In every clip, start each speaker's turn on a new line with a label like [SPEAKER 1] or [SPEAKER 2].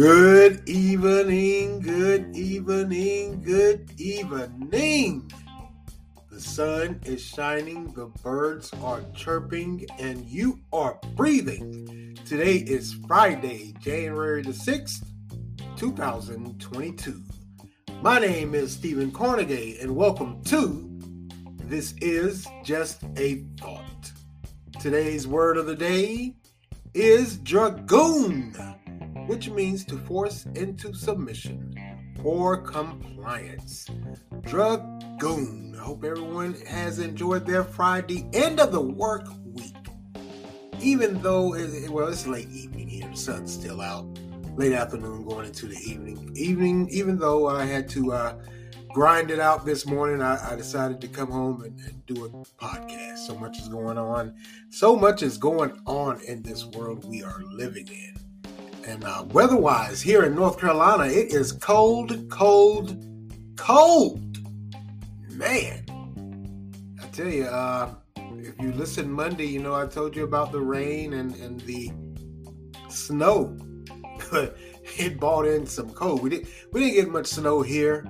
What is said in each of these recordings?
[SPEAKER 1] Good evening, good evening, good evening. The sun is shining, the birds are chirping, and you are breathing. Today is Friday, January the 6th, 2022. My name is Stephen Cornegay, and welcome to This Is Just a Thought. Today's word of the day is dragoon which means to force into submission or compliance. Dragoon. I hope everyone has enjoyed their Friday end of the work week. Even though, it, well, it's late evening here, the sun's still out. Late afternoon going into the evening. Evening, even though I had to uh, grind it out this morning, I, I decided to come home and, and, do a podcast. So much is going on. So much is going on in this world we are living in. And uh, weather-wise, here in North Carolina, it is cold, cold, cold. Man, I tell you, uh, if you listen Monday, you know I told you about the rain and, and the snow. it brought in some cold. We didn't we didn't get much snow here.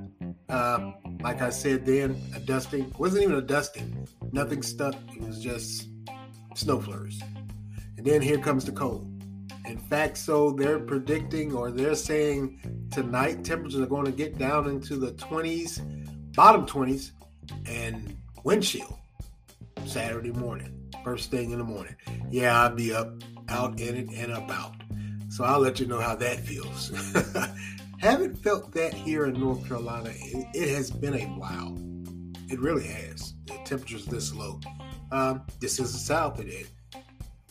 [SPEAKER 1] Uh, like I said then, a dusting wasn't even a dusting. Nothing stuck. It was just snow flurries. And then here comes the cold. In fact, so they're predicting or they're saying tonight temperatures are going to get down into the 20s, bottom 20s, and windshield Saturday morning, first thing in the morning. Yeah, I'll be up, out in it, and about. So I'll let you know how that feels. Haven't felt that here in North Carolina. It, it, has been a while. It really has. The temperature's this low. Um, this is the South today.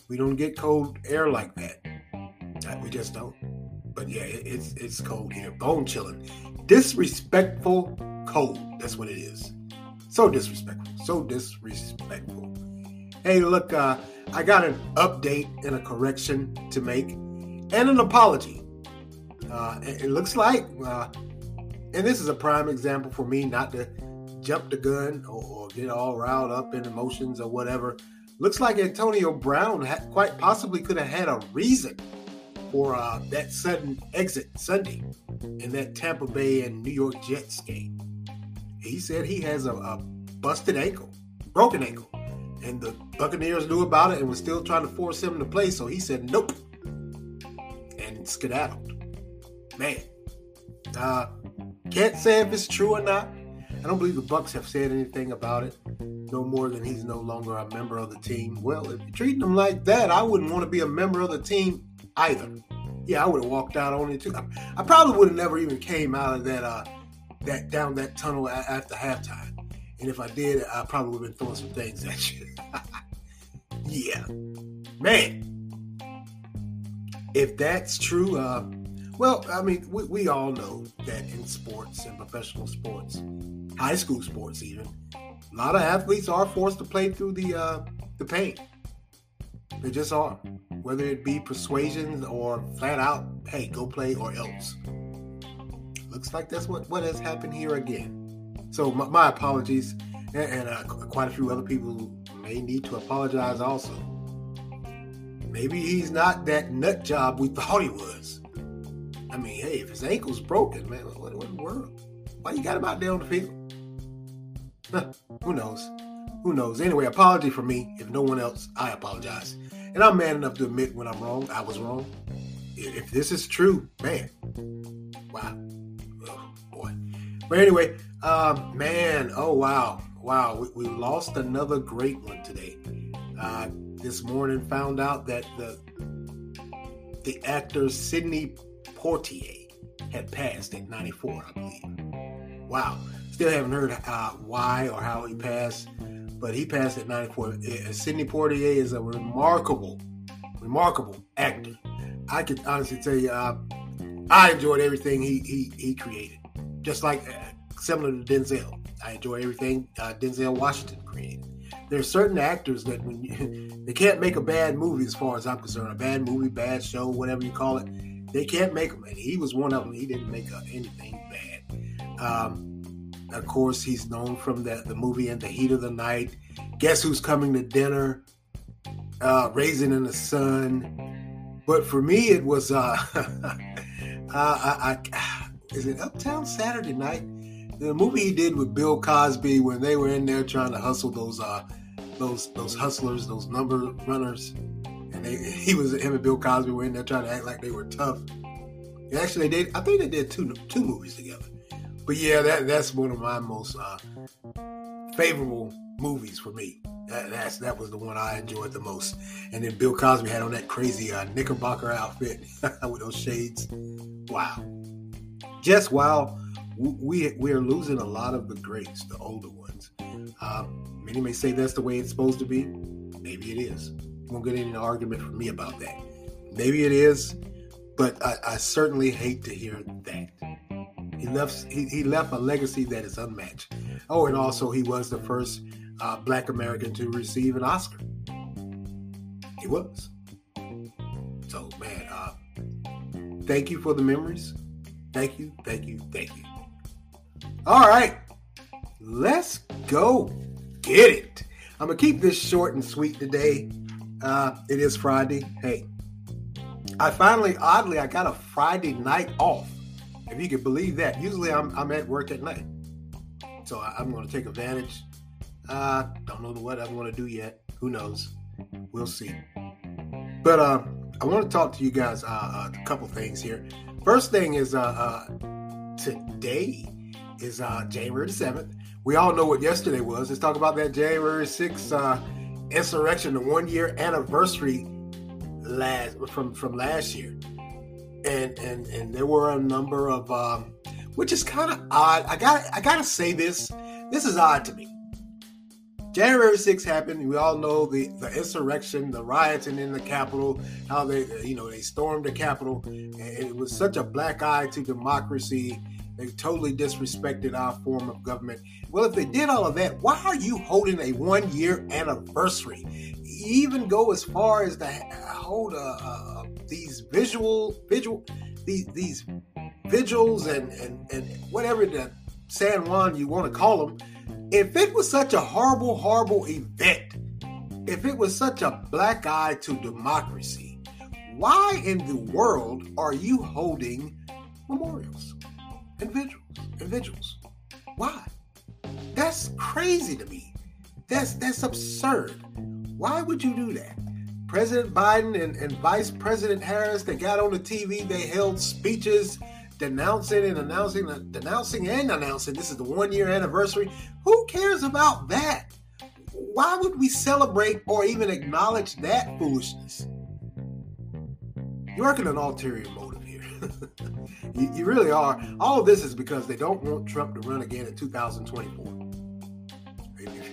[SPEAKER 1] We don't get cold air like that. Just don't. But yeah, it's it's cold here, bone chilling, disrespectful cold. That's what it is. So disrespectful. So disrespectful. Hey, look, uh, I got an update and a correction to make, and an apology. Uh, it looks like, uh, and this is a prime example for me not to jump the gun or, or get all riled up in emotions or whatever. Looks like Antonio Brown ha- quite possibly could have had a reason for uh, that sudden exit Sunday in that Tampa Bay and New York Jets game. He said he has a, a busted ankle, broken ankle, and the Buccaneers knew about it and was still trying to force him to play. So he said nope and skedaddled. Man, uh, can't say if it's true or not. I don't believe the Bucks have said anything about it. No more than he's no longer a member of the team. Well, if you're treating him like that, I wouldn't want to be a member of the team either. Yeah, I would have walked out on it too. I, I probably would have never even came out of that uh that down that tunnel after halftime. And if I did, I probably would have been throwing some things at you. yeah, man. If that's true, uh, well, I mean, we, we all know that in sports and professional sports, high school sports even, a lot of athletes are forced to play through the uh, the pain. They just are whether it be persuasions or flat out, hey, go play or else. Looks like that's what, what has happened here again. So my, my apologies, and, and uh, quite a few other people may need to apologize also. Maybe he's not that nut job we thought he was. I mean, hey, if his ankle's broken, man, what, what in the world? Why you got him out there on the field? Huh, who knows? Who knows? Anyway, apology for me. If no one else, I apologize. And I'm man enough to admit when I'm wrong, I was wrong. If this is true, man, wow, oh, boy. But anyway, um, man, oh wow, wow, we, we lost another great one today. Uh, this morning, found out that the the actor Sidney Portier had passed at 94, I believe. Wow, still haven't heard uh, why or how he passed but he passed at 94. Sidney Poitier is a remarkable, remarkable actor. I can honestly tell you, uh, I enjoyed everything he he, he created, just like uh, similar to Denzel. I enjoy everything uh, Denzel Washington created. There are certain actors that when you, they can't make a bad movie, as far as I'm concerned, a bad movie, bad show, whatever you call it, they can't make them. And he was one of them. He didn't make uh, anything bad. Um, of course, he's known from the, the movie In the Heat of the Night. Guess Who's Coming to Dinner? Uh, Raisin in the Sun. But for me, it was uh, Uh, I, I, is it Uptown Saturday Night? The movie he did with Bill Cosby when they were in there trying to hustle those uh, those those hustlers, those number runners, and they, he was him and Bill Cosby were in there trying to act like they were tough. Actually, they did. I think they did two two movies together. But yeah, that that's one of my most uh, favorable movies for me. That, that's that was the one I enjoyed the most. And then Bill Cosby had on that crazy uh, Knickerbocker outfit with those shades. Wow, just wow. We we are losing a lot of the greats, the older ones. Uh, many may say that's the way it's supposed to be. Maybe it is. Won't get any argument from me about that. Maybe it is, but I, I certainly hate to hear that. He left he, he left a legacy that is unmatched. Oh, and also he was the first uh, Black American to receive an Oscar. He was. So man, uh, thank you for the memories. Thank you, thank you, thank you. All right, let's go get it. I'm gonna keep this short and sweet today. Uh, it is Friday. Hey, I finally, oddly, I got a Friday night off. If you could believe that. Usually I'm, I'm at work at night. So I, am going to take advantage. Uh, don't know what I'm going to do yet. Who knows? We'll see. But uh, I want to talk to you guys uh, uh, a couple things here. First thing is uh, uh, today is uh, January the 7th. We all know what yesterday was. Let's talk about that January 6th uh, insurrection, the one year anniversary last from from last year and and and there were a number of um, which is kind of odd. I got I gotta say this. This is odd to me. January 6th happened. We all know the, the insurrection, the rioting in the Capitol, how they, you know, they stormed the Capitol. And it was such a black eye to democracy. They totally disrespected our form of government. Well, if they did all of that, why are you holding a one year anniversary? even go as far as to hold a, a these visual visual these these vigils and and and whatever the San Juan you want to call them. If it was such a horrible, horrible event, if it was such a black eye to democracy, why in the world are you holding memorials and vigils and vigils? Why? That's crazy to me. That's that's absurd. Why would you do that? President Biden and, and Vice President Harris, they got on the TV, they held speeches denouncing and announcing, denouncing and announcing this is the one year anniversary. Who cares about that? Why would we celebrate or even acknowledge that foolishness? You're working an ulterior motive here. you, you, really are. All of this is because they don't want Trump to run again in 2024.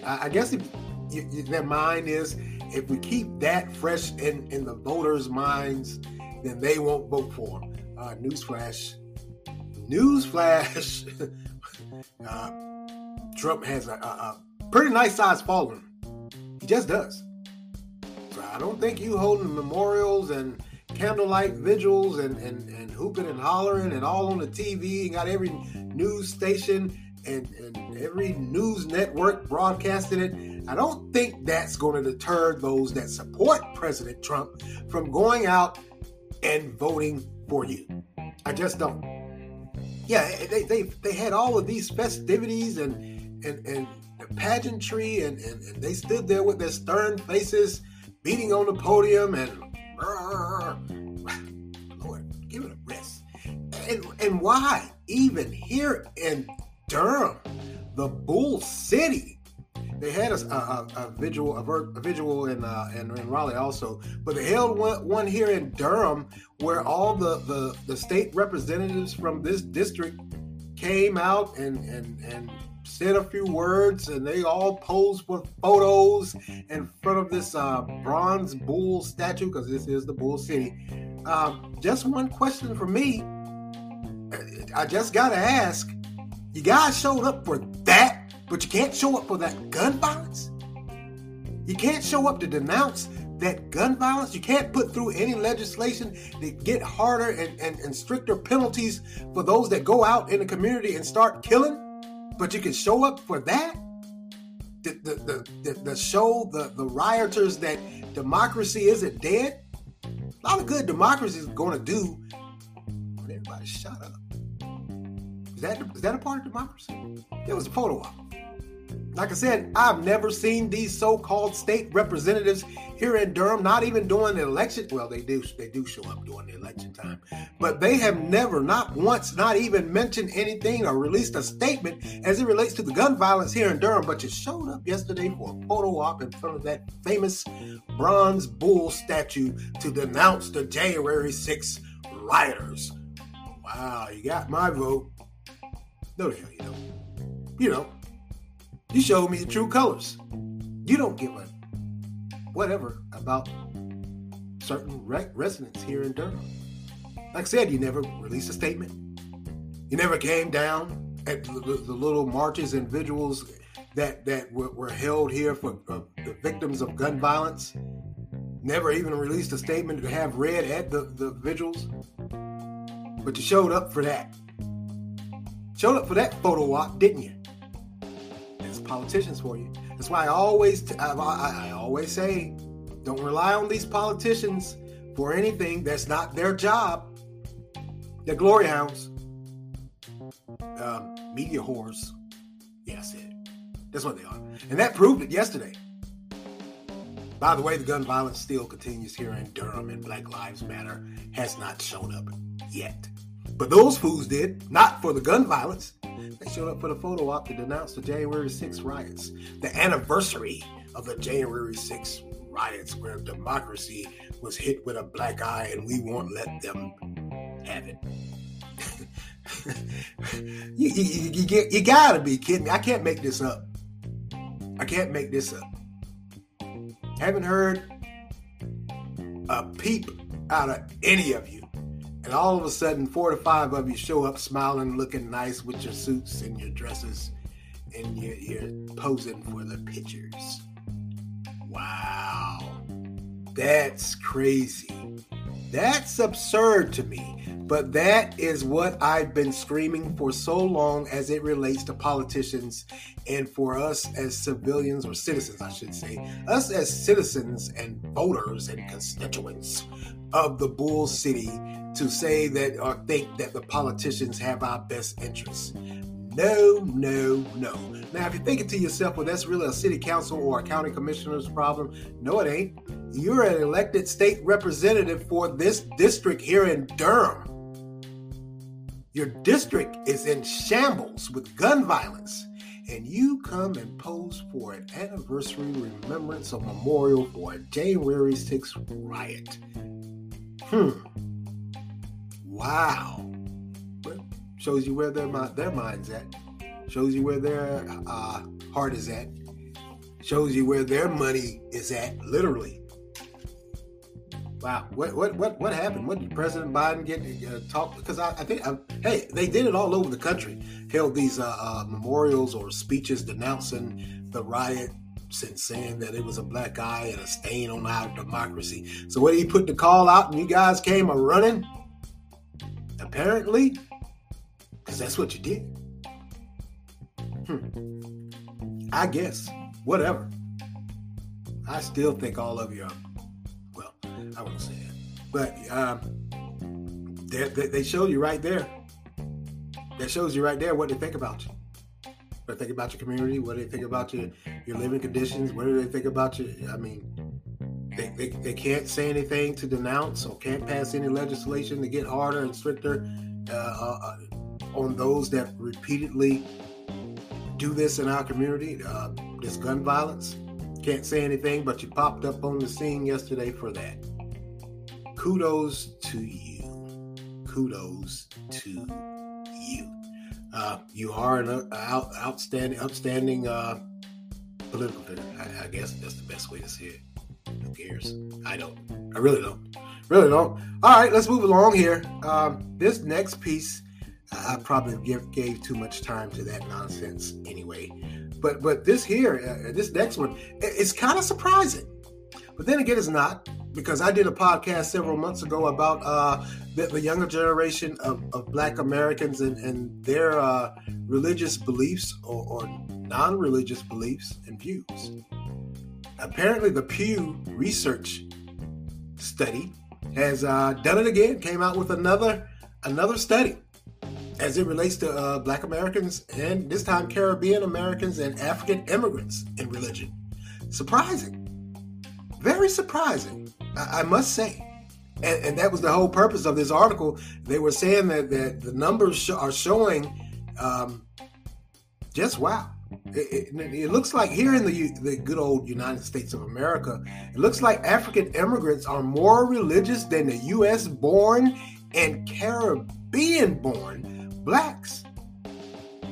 [SPEAKER 1] I, guess if you, their mind is if we keep that fresh in, in the voters' minds, then they won't vote for him. Uh, newsflash. Newsflash. uh, Trump has a, a, a pretty nice size following. He just does. So I don't think you holding memorials and candlelight vigils and, and, and hooping and hollering and all on the TV and got every news station and, and every news network broadcasting it. I don't think that's going to deter those that support President Trump from going out and voting for you. I just don't. Yeah, they, they, they had all of these festivities and and, and pageantry, and, and, and they stood there with their stern faces, beating on the podium, and Lord, give it a rest. And and why even here in Durham, the Bull City. They had a, a, a visual, a, visual in, uh, in, in Raleigh also, but they held one, one here in Durham where all the, the, the state representatives from this district came out and, and, and said a few words and they all posed with photos in front of this uh, bronze bull statue because this is the bull city. Um, just one question for me. I just gotta ask you guys showed up for but you can't show up for that gun violence. You can't show up to denounce that gun violence. You can't put through any legislation to get harder and, and, and stricter penalties for those that go out in the community and start killing, but you can show up for that. The, the, the, the, the show the, the rioters that democracy isn't dead. A lot of good democracy is going to do when everybody shut up. Is that is that a part of democracy? It was a photo op. Like I said, I've never seen these so-called state representatives here in Durham, not even during the election. Well, they do they do show up during the election time, but they have never, not once, not even mentioned anything or released a statement as it relates to the gun violence here in Durham. But you showed up yesterday for a photo op in front of that famous bronze bull statue to denounce the January 6 rioters. Wow, you got my vote. No, the hell you don't. You know, you showed me the true colors. You don't give a whatever about certain re- residents here in Durham. Like I said, you never released a statement. You never came down at the, little marches and vigils that that were, were held here for uh, the victims of gun violence. Never even released a statement to have read at the, the vigils. But you showed up for that. Showed up for that photo op, didn't you? Politicians for you. That's why I always, I, always say, don't rely on these politicians for anything that's not their job. They're glory hounds, um, media whores. Yeah, I said it. That's what they are, and that proved it yesterday. By the way, the gun violence still continues here in Durham, and Black Lives Matter has not shown up yet. But those fools did, not for the gun violence. They showed up for the photo op to denounce the January 6 riots, the anniversary of the January 6 riots, where democracy was hit with a black eye and we won't let them have it. you, you, you, you, you gotta be kidding me. I can't make this up. I can't make this up. Haven't heard a peep out of any of you and all of a sudden, four to five of you show up smiling, looking nice with your suits and your dresses, and you're, you're posing for the pictures. Wow. That's crazy. That's absurd to me. But that is what I've been screaming for so long as it relates to politicians and for us as civilians or citizens, I should say, us as citizens and voters and constituents of the Bull City to say that or think that the politicians have our best interests. No, no, no. Now, if you're thinking to yourself, well, that's really a city council or a county commissioner's problem, no, it ain't. You're an elected state representative for this district here in Durham. Your district is in shambles with gun violence, and you come and pose for an anniversary remembrance or memorial for a January 6th riot. Hmm. Wow. Shows you where their their mind's at. Shows you where their uh, heart is at. Shows you where their money is at, literally. Wow, what what what what happened? What did President Biden get uh, talk? Because I, I think, uh, hey, they did it all over the country. Held these uh, uh, memorials or speeches denouncing the riot and saying that it was a black guy and a stain on our democracy. So what he put the call out and you guys came a running? Apparently, because that's what you did. Hmm. I guess. Whatever. I still think all of you are, well, I won't say it. But um, they, they showed you right there. That shows you right there what they think about you. What they think about your community, what do they think about your, your living conditions, what do they think about you? I mean, they, they, they can't say anything to denounce or can't pass any legislation to get harder and stricter uh, uh, on those that repeatedly do this in our community, uh, this gun violence. Can't say anything, but you popped up on the scene yesterday for that. Kudos to you. Kudos to you. Uh, you are an out, outstanding, upstanding uh, political figure. I, I guess that's the best way to say it. Who cares? I don't. I really don't. Really don't. All right, let's move along here. Um, this next piece, I probably give, gave too much time to that nonsense anyway. But but this here, uh, this next one, it's kind of surprising. But then again, it's not because I did a podcast several months ago about uh, the, the, younger generation of, of Black Americans and, and their uh, religious beliefs or, or non-religious beliefs and views. Apparently, the Pew Research study has uh, done it again. Came out with another another study as it relates to uh, Black Americans and this time Caribbean Americans and African immigrants in religion. Surprising. Very surprising, I, must say. And, and, that was the whole purpose of this article. They were saying that, that the numbers sh- are showing um, just wow. It, it, it, looks like here in the the good old United States of America, it looks like African immigrants are more religious than the U.S. born and Caribbean born blacks.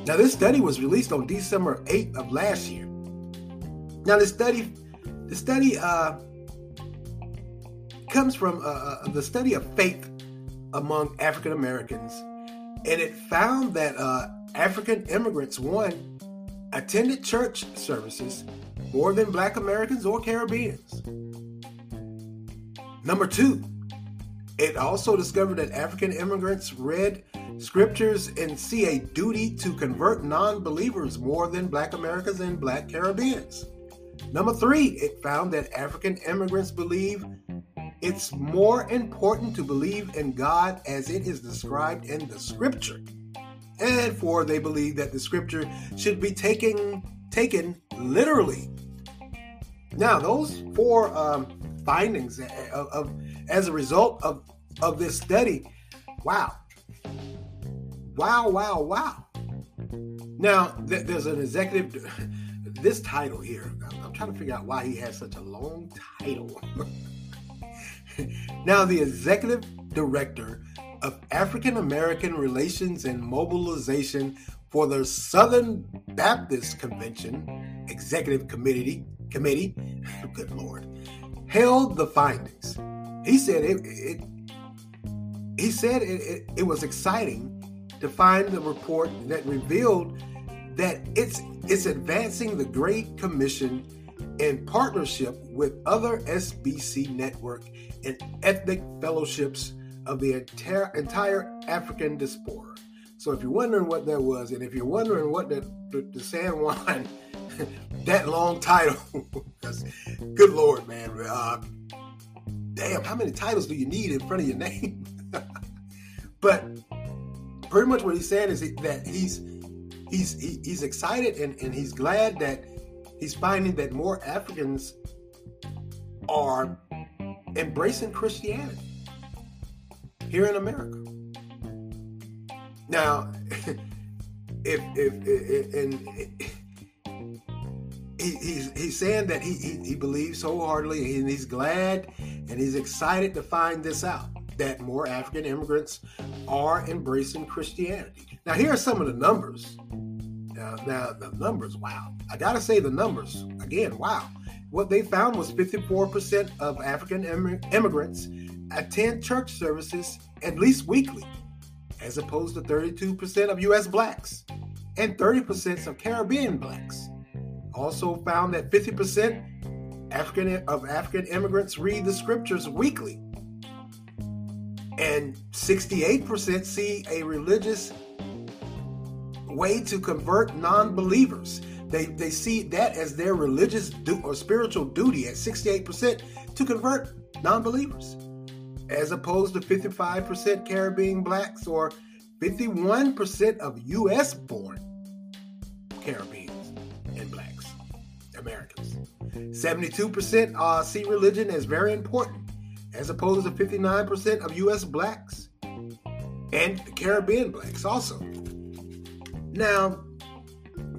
[SPEAKER 1] Now, this study was released on December 8th of last year. Now, the study, the study uh, comes from uh, uh, the study of faith among African Americans, and it found that uh, African immigrants, one, attended church services more than Black Americans or Caribbeans. Number two, it also discovered that African immigrants read scriptures and see a duty to convert non believers more than Black Americans and Black Caribbeans. Number three, it found that African immigrants believe it's more important to believe in God as it is described in the scripture. And for they believe that the scripture should be taken taken literally. Now, those four um, findings of, of, as a result of of this study, wow, wow, wow, wow. Now, th- there's an executive. This title here, I'm trying to figure out why he has such a long title. now, the executive director of African American Relations and Mobilization for the Southern Baptist Convention Executive Committee Committee, good lord, held the findings. He said it, it he said it, it, it was exciting to find the report that revealed that it's it's advancing the Great Commission in partnership with other SBC network and ethnic fellowships of the entire, entire African diaspora. So if you're wondering what that was, and if you're wondering what the, the, the San Juan, that long title, good Lord, man, uh, damn, how many titles do you need in front of your name? but pretty much what he's saying is that he's he's he's excited and, and he's glad that he's finding that more Africans are embracing Christianity here in America. Now, if if, and he, he's he's saying that he, he, he believes wholeheartedly and he's glad and he's excited to find this out that more African immigrants are embracing Christianity. Now, here are some of the numbers. Now, now the numbers, wow. I gotta say the numbers again, wow. What they found was 54% of African immigrants attend church services at least weekly, as opposed to 32% of U.S. blacks and 30% of Caribbean blacks. Also found that 50% African of African immigrants read the scriptures weekly, and 68% see a religious way to convert non-believers. They, they see that as their religious du- or spiritual duty at 68% to convert non-believers as opposed to 55% Caribbean blacks or 51% of US born Caribbeans and blacks, Americans. 72% uh, see religion as very important, as opposed to 59% of US blacks and Caribbean blacks also. Now,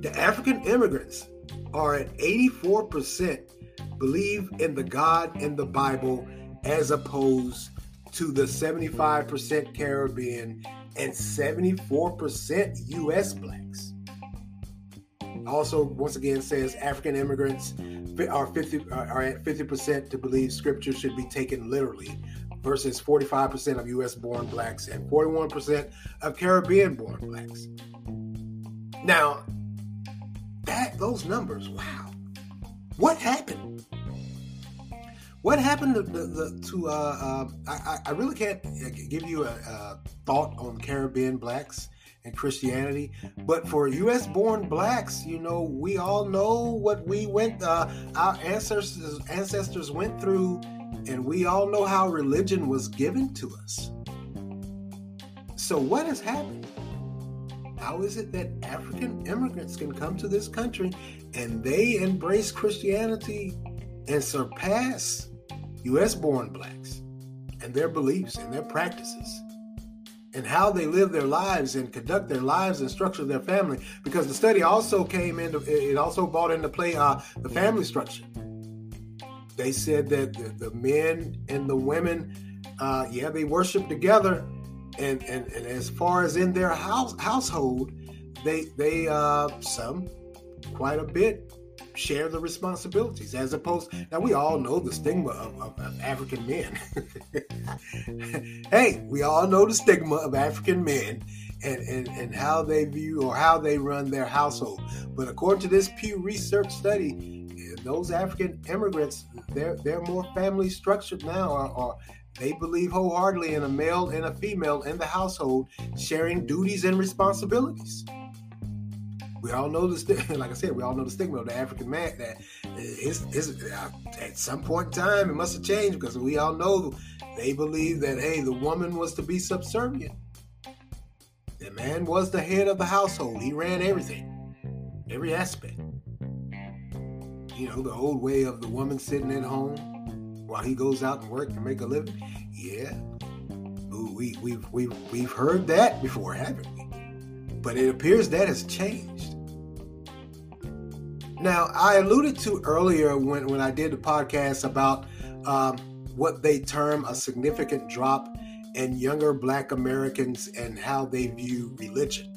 [SPEAKER 1] the African immigrants are at 84% believe in the God in the Bible as opposed to the 75% Caribbean and 74% US blacks. Also, once again, says African immigrants are 50 are at 50% to believe scripture should be taken literally, versus 45% of US born blacks and 41% of Caribbean born blacks. Now, that those numbers, wow. What happened? What happened to, the, to uh, uh, I, I, really can't give you a, a, thought on Caribbean blacks and Christianity, but for U.S. born blacks, you know, we all know what we went, uh, our ancestors ancestors went through, and we all know how religion was given to us. So, what has happened? How is it that African immigrants can come to this country and they embrace Christianity and surpass U.S. born blacks and their beliefs and their practices? and how they live their lives and conduct their lives and structure their family. Because the study also came into it also brought into play uh, the family structure. They said that the, the men and the women, uh, yeah, they worship together, and, and and as far as in their house household, they they uh, some quite a bit share the responsibilities as opposed now we all know the stigma of, of, of african men. Hey we all know the stigma of african men and, and, and how they view or how they run their household. But according to this pew research study those african immigrants they're they're more family structured now or, or they believe wholeheartedly in a male and a female in the household sharing duties and responsibilities we all know the like I said, we all know the stigma of the African man that uh, at some point in time it must have changed because we all know they believe that hey, the woman was to be subservient. The man was the head of the household. He ran everything, every aspect. You know, the old way of the woman sitting at home while he goes out and work to make a living. Yeah, we we've we've we've heard that before, haven't we? But it appears that has changed. Now, I alluded to earlier when, when I did the podcast about um, what they term a significant drop in younger black Americans and how they view religion.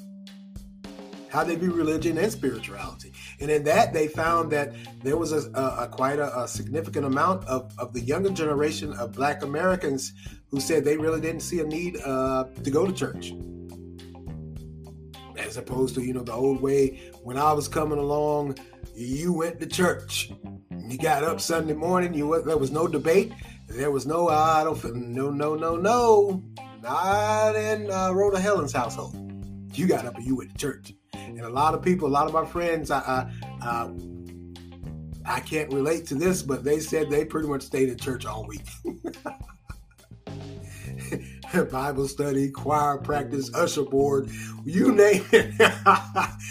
[SPEAKER 1] How they view religion and spirituality. And in that, they found that there was a, a, a quite a, a, significant amount of, of the younger generation of black Americans who said they really didn't see a need uh, to go to church as opposed to you know the old way when I was coming along you went to church. You got up Sunday morning. You there was no debate. There was no I don't no no no no not in uh, Rhoda Helen's household. You got up and you went to church. And a lot of people, a lot of my friends, I, I, uh, I can't relate to this, but they said they pretty much stayed in church all week. Bible study, choir practice, usher board, you name it.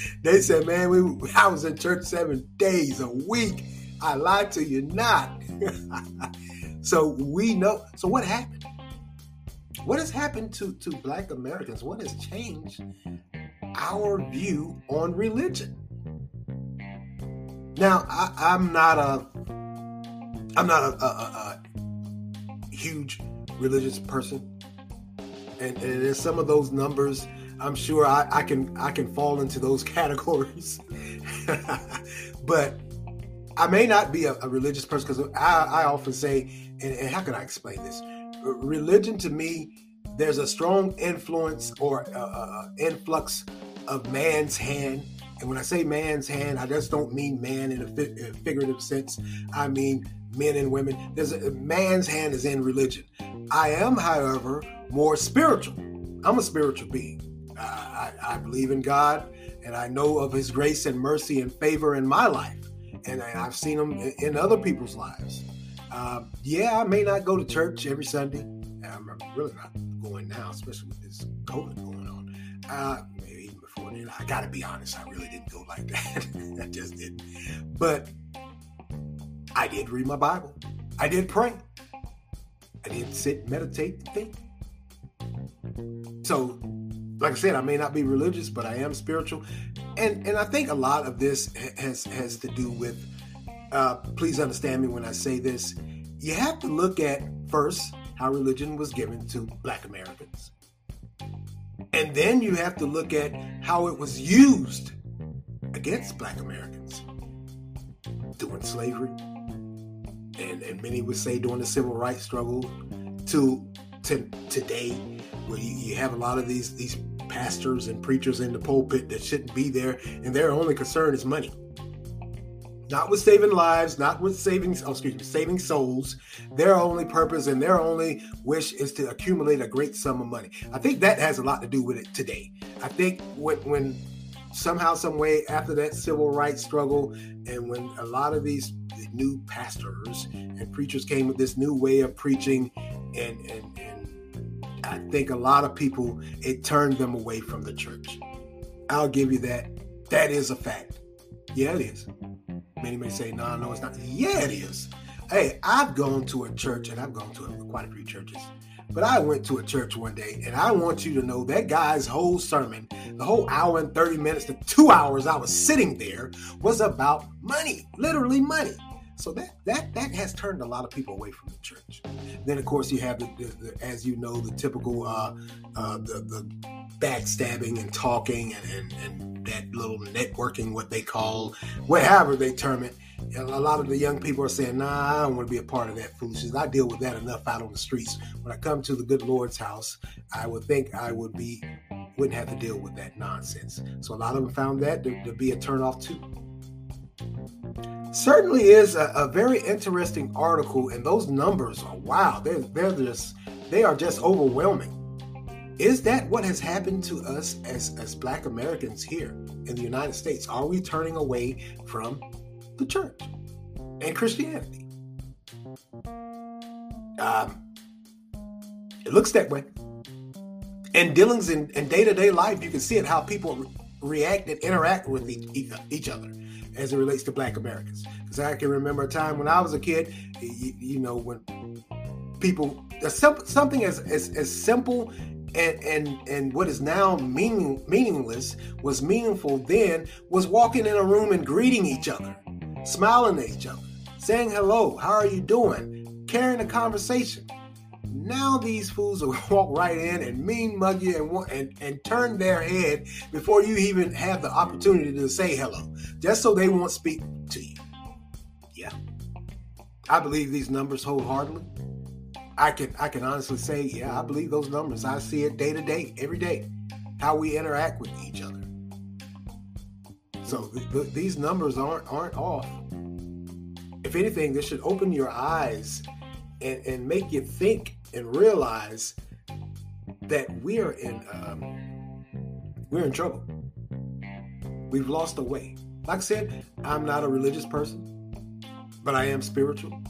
[SPEAKER 1] they said, man, we I was in church seven days a week. I lied to you not. so we know. So what happened? What has happened to, to black Americans? What has changed our view on religion? Now, I, am not a I'm not a, a, a, huge religious person and, and in some of those numbers, I'm sure I, I can I can fall into those categories. but I may not be a, a religious person because I, I often say, and, and how can I explain this? Religion to me, there's a strong influence or uh, uh, influx of man's hand. And when I say man's hand, I just don't mean man in a, fi- a figurative sense. I mean men and women. There's a man's hand is in religion. I am, however, more spiritual. I'm a spiritual being. Uh, I, I, believe in God, and I know of His grace and mercy and favor in my life, and I, have seen them in, in other people's lives. Uh, yeah, I may not go to church every Sunday. I'm really not going now, especially with this COVID going on. Uh, then. I got to be honest, I really didn't go like that. I just didn't. But I did read my Bible. I did pray. I did sit, meditate, think. So, like I said, I may not be religious, but I am spiritual, and and I think a lot of this has has to do with. Uh, please understand me when I say this. You have to look at first how religion was given to Black Americans, and then you have to look at how it was used against Black Americans during slavery, and, and many would say during the civil rights struggle to to today where you, you have a lot of these these pastors and preachers in the pulpit that shouldn't be there and their only concern is money not with saving lives, not with saving, oh, excuse me, saving souls. Their only purpose and their only wish is to accumulate a great sum of money. I think that has a lot to do with it today. I think when, when somehow, some way, after that civil rights struggle, and when a lot of these new pastors and preachers came with this new way of preaching and and, and I think a lot of people, it turned them away from the church. I'll give you that. That is a fact. Yeah, it is. Many may say, no, no, it's not. Yeah, it is. Hey, I've gone to a church, and I've gone to quite a few churches, but I went to a church one day, and I want you to know that guy's whole sermon, the whole hour and 30 minutes to two hours I was sitting there, was about money, literally money. So that that that has turned a lot of people away from the church. Then of course you have the, the, the as you know the typical uh, uh, the the backstabbing and talking and, and, and that little networking what they call whatever they term it. A lot of the young people are saying, "Nah, I don't want to be a part of that foolishness. I deal with that enough out on the streets. When I come to the good Lord's house, I would think I would be wouldn't have to deal with that nonsense." So a lot of them found that to, to be a turnoff too certainly is a, a, very interesting article, and those numbers are wow. They're they're just they are just overwhelming. Is that what has happened to us as as Black Americans here in the United States? Are we turning away from the church and Christianity? Um, it looks that way. And dealings in, in day-to-day life, you can see it how people react and interact with each, each other as it relates to black Americans. Because I can remember a time when I was a kid, you, you know, when people, something as, as, as simple and, and, and what is now meaning, meaningless was meaningful then was walking in a room and greeting each other, smiling at each other, saying hello, how are you doing, carrying a conversation. Now these fools will walk right in and mean mug you and, and, and turn their head before you even have the opportunity to say hello, just so they won't speak to you. Yeah. I believe these numbers wholeheartedly. I can I can honestly say, yeah, I believe those numbers. I see it day to day, every day, how we interact with each other. So th- th- these numbers aren't aren't off. If anything, this should open your eyes and, and make you think and realize that we are in um, we're in trouble. We've lost the way. Like I said, I'm not a religious person, but I am spiritual.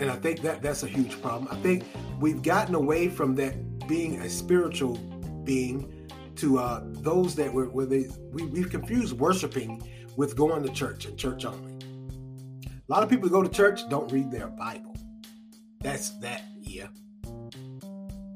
[SPEAKER 1] And I think that that's a huge problem. I think we've gotten away from that being a spiritual being to uh, those that were they we, we've confused worshiping with going to church and church only. A lot of people go to church don't read their Bible. That's that, yeah.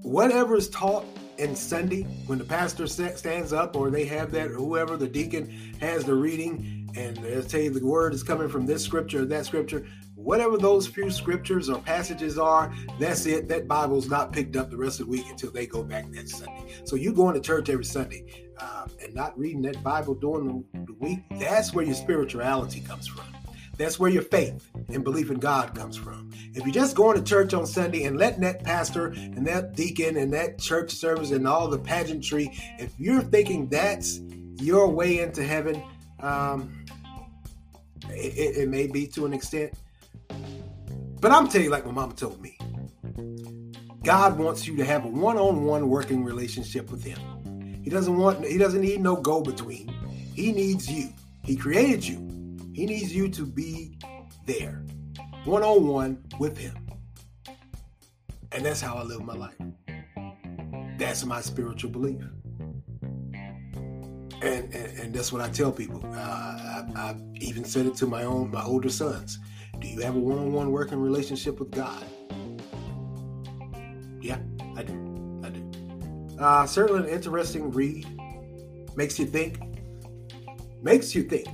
[SPEAKER 1] Whatever is taught in Sunday when the pastor stands up or they have that, whoever the deacon has the reading and they'll tell you the word is coming from this scripture or that scripture, whatever those few scriptures or passages are, that's it. That Bible's not picked up the rest of the week until they go back that Sunday. So you going to church every Sunday uh, and not reading that Bible during the week, that's where your spirituality comes from. That's where your faith and belief in God comes from. If you're just going to church on Sunday and letting that pastor and that deacon and that church service and all the pageantry, if you're thinking that's your way into heaven, um, it, it may be to an extent. But I'm telling you, like my mama told me, God wants you to have a one-on-one working relationship with Him. He doesn't want. He doesn't need no go-between. He needs you. He created you. He needs you to be there, one on one with Him. And that's how I live my life. That's my spiritual belief. And, and, and that's what I tell people. Uh, I, I've even said it to my own, my older sons. Do you have a one on one working relationship with God? Yeah, I do. I do. Uh, certainly an interesting read. Makes you think. Makes you think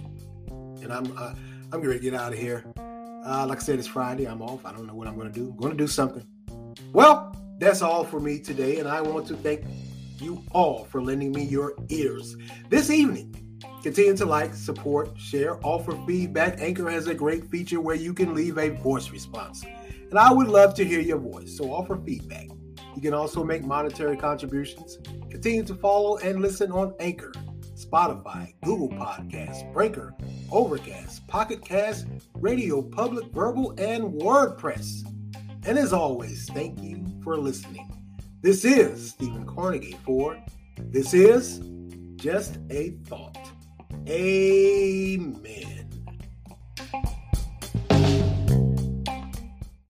[SPEAKER 1] and I'm uh, I'm to get out of here. Uh, like I said, it's Friday. I'm off. I don't know what I'm to do. I'm to do something. Well, that's all for me today, and I want to thank you all for lending me your ears this evening. Continue to like, support, share, offer feedback. Anchor has a great feature where you can leave a voice response. And I would love to hear your voice, so offer feedback. You can also make monetary contributions. Continue to follow and listen on Anchor. Spotify, Google Podcasts, Breaker, Overcast, Pocket Cast, Radio Public, Verbal, and WordPress. And as always, thank you for listening. This is Stephen Carnegie for This Is Just a Thought. Amen.